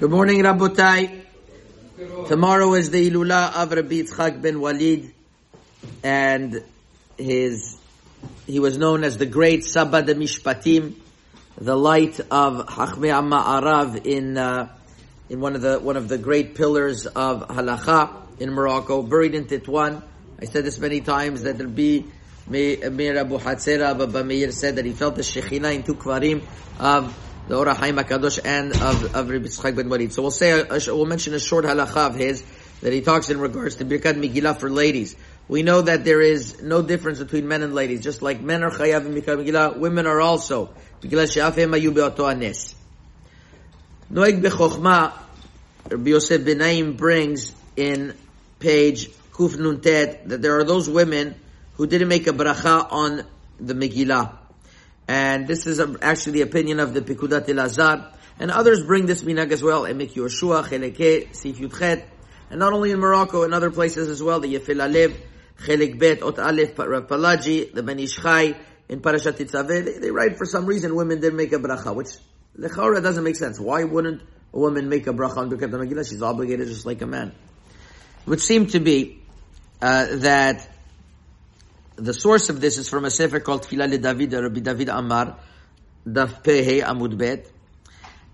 Good morning, Rabotai. Tomorrow is the Ilula of Rabbi Yitzchak ben Walid, and his he was known as the great Saba de Mishpatim, the light of Hachmei Ma'arav in uh, in one of the one of the great pillars of halacha in Morocco, buried in Titwan. I said this many times that Rabbi Meir Abu Hatzera Baba Meir said that he felt the Shekhinah in two kvarim of the Or HaHaim HaKadosh and of, of Rabbi Yitzchak ben Walid. So we'll say, a, a, we'll mention a short halacha of his that he talks in regards to Birkat Megillah for ladies. We know that there is no difference between men and ladies. Just like men are chayav in Birkat Megillah, women are also. Noeg bechokhma, Rabbi Yosef Benaim brings in page Kuf Nuntet that there are those women who didn't make a bracha on the Megillah. And this is actually the opinion of the Pikudat El And others bring this minhag as well. Emek Yoshua, Cheleke, Sif Yudchet. And not only in Morocco, in other places as well, the Yafeh LaLev, Chelek Bet, Ot Alef, Rav Palaji, the Ben Ish Chai, in Parashat Tetzaveh, they, they, write for some reason women didn't make a bracha, which lechara doesn't make sense. Why wouldn't a woman make a bracha on Birkat Megillah? She's obligated just like a man. It would seem to be uh, that the source of this is from a sefer called Tfilah le David, Rabbi David Amar, Daf Pehe Amud Bet.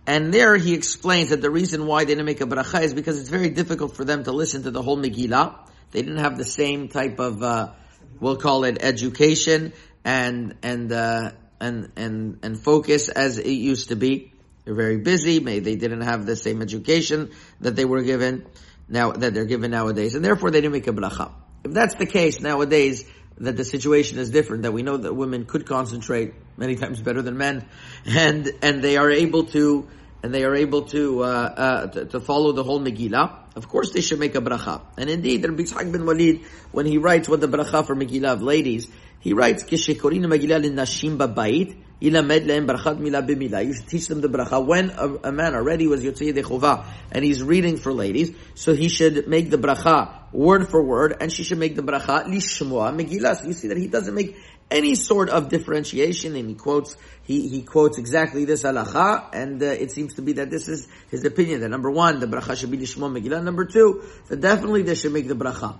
And there he explains that the reason why they didn't make a bracha is because it's very difficult for them to listen to the whole Megillah. They didn't have the same type of, uh, we'll call it education and, and, uh, and, and, and focus as it used to be. They're very busy. Maybe they didn't have the same education that they were given now, that they're given nowadays. And therefore they didn't make a bracha. If that's the case nowadays, that the situation is different, that we know that women could concentrate many times better than men, and, and they are able to, and they are able to, uh, uh, to, to, follow the whole Megillah, of course they should make a bracha. And indeed, Rabbi Yitzhak ben Walid, when he writes what the bracha for Megillah of ladies, he writes, Kishekorin Megillah nashim b'bayit, Yilamed lehem brachat mila b'mila. You should teach them the bracha. When a, a man already was Yotzei Dechovah and he's reading for ladies, so he should make the bracha word for word, and she should make the bracha lishmoa Megillah. So you see that he doesn't make any sort of differentiation, and he quotes he, he quotes exactly this halacha, and uh, it seems to be that this is his opinion. That number one, the bracha should be lishmoa Megillah. Number two, that definitely they should make the bracha.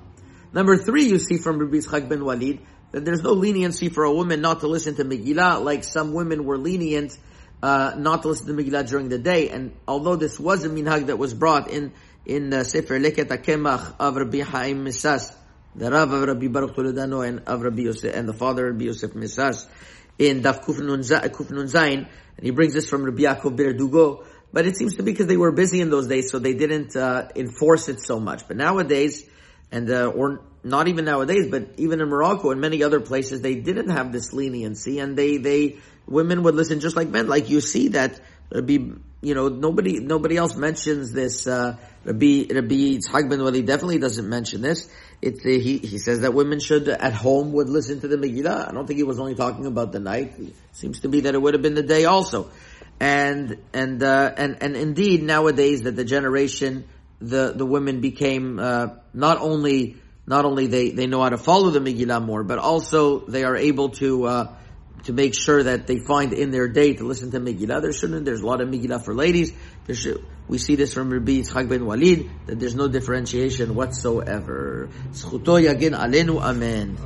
Number three, you see from Rabbi Yitzchak ben Walid that there's no leniency for a woman not to listen to Megillah, like some women were lenient uh, not to listen to Megillah during the day. And although this was a minhag that was brought in in uh, Sefer Leket HaKemach of Rabbi Haim Misas, the Rav of Rabbi Baruch Toledano and of Rabbi Yosef, and the father of Rabbi Yosef Misas, in Daf Kuf Nun Zayin, and he brings this from Rabbi Yaakov Berdugo, but it seems to be because they were busy in those days, so they didn't uh, enforce it so much. But nowadays, and uh, or not even nowadays, but even in Morocco and many other places, they didn't have this leniency, and they they women would listen just like men. Like you see that Rabbi, you know, nobody nobody else mentions this. Uh, Rabbi Rabbi Yitzhak ben Wali definitely doesn't mention this. It's he he says that women should at home would listen to the Megillah. I don't think he was only talking about the night. It seems to be that it would have been the day also, and and uh, and and indeed nowadays that the generation the the women became uh, not only not only they, they know how to follow the Megillah more, but also they are able to uh, to make sure that they find in their day to listen to Megillah. There shouldn't. There's a lot of Megillah for ladies. Should, we see this from Rabbi Yitzchak ben Walid that there's no differentiation whatsoever. Amen.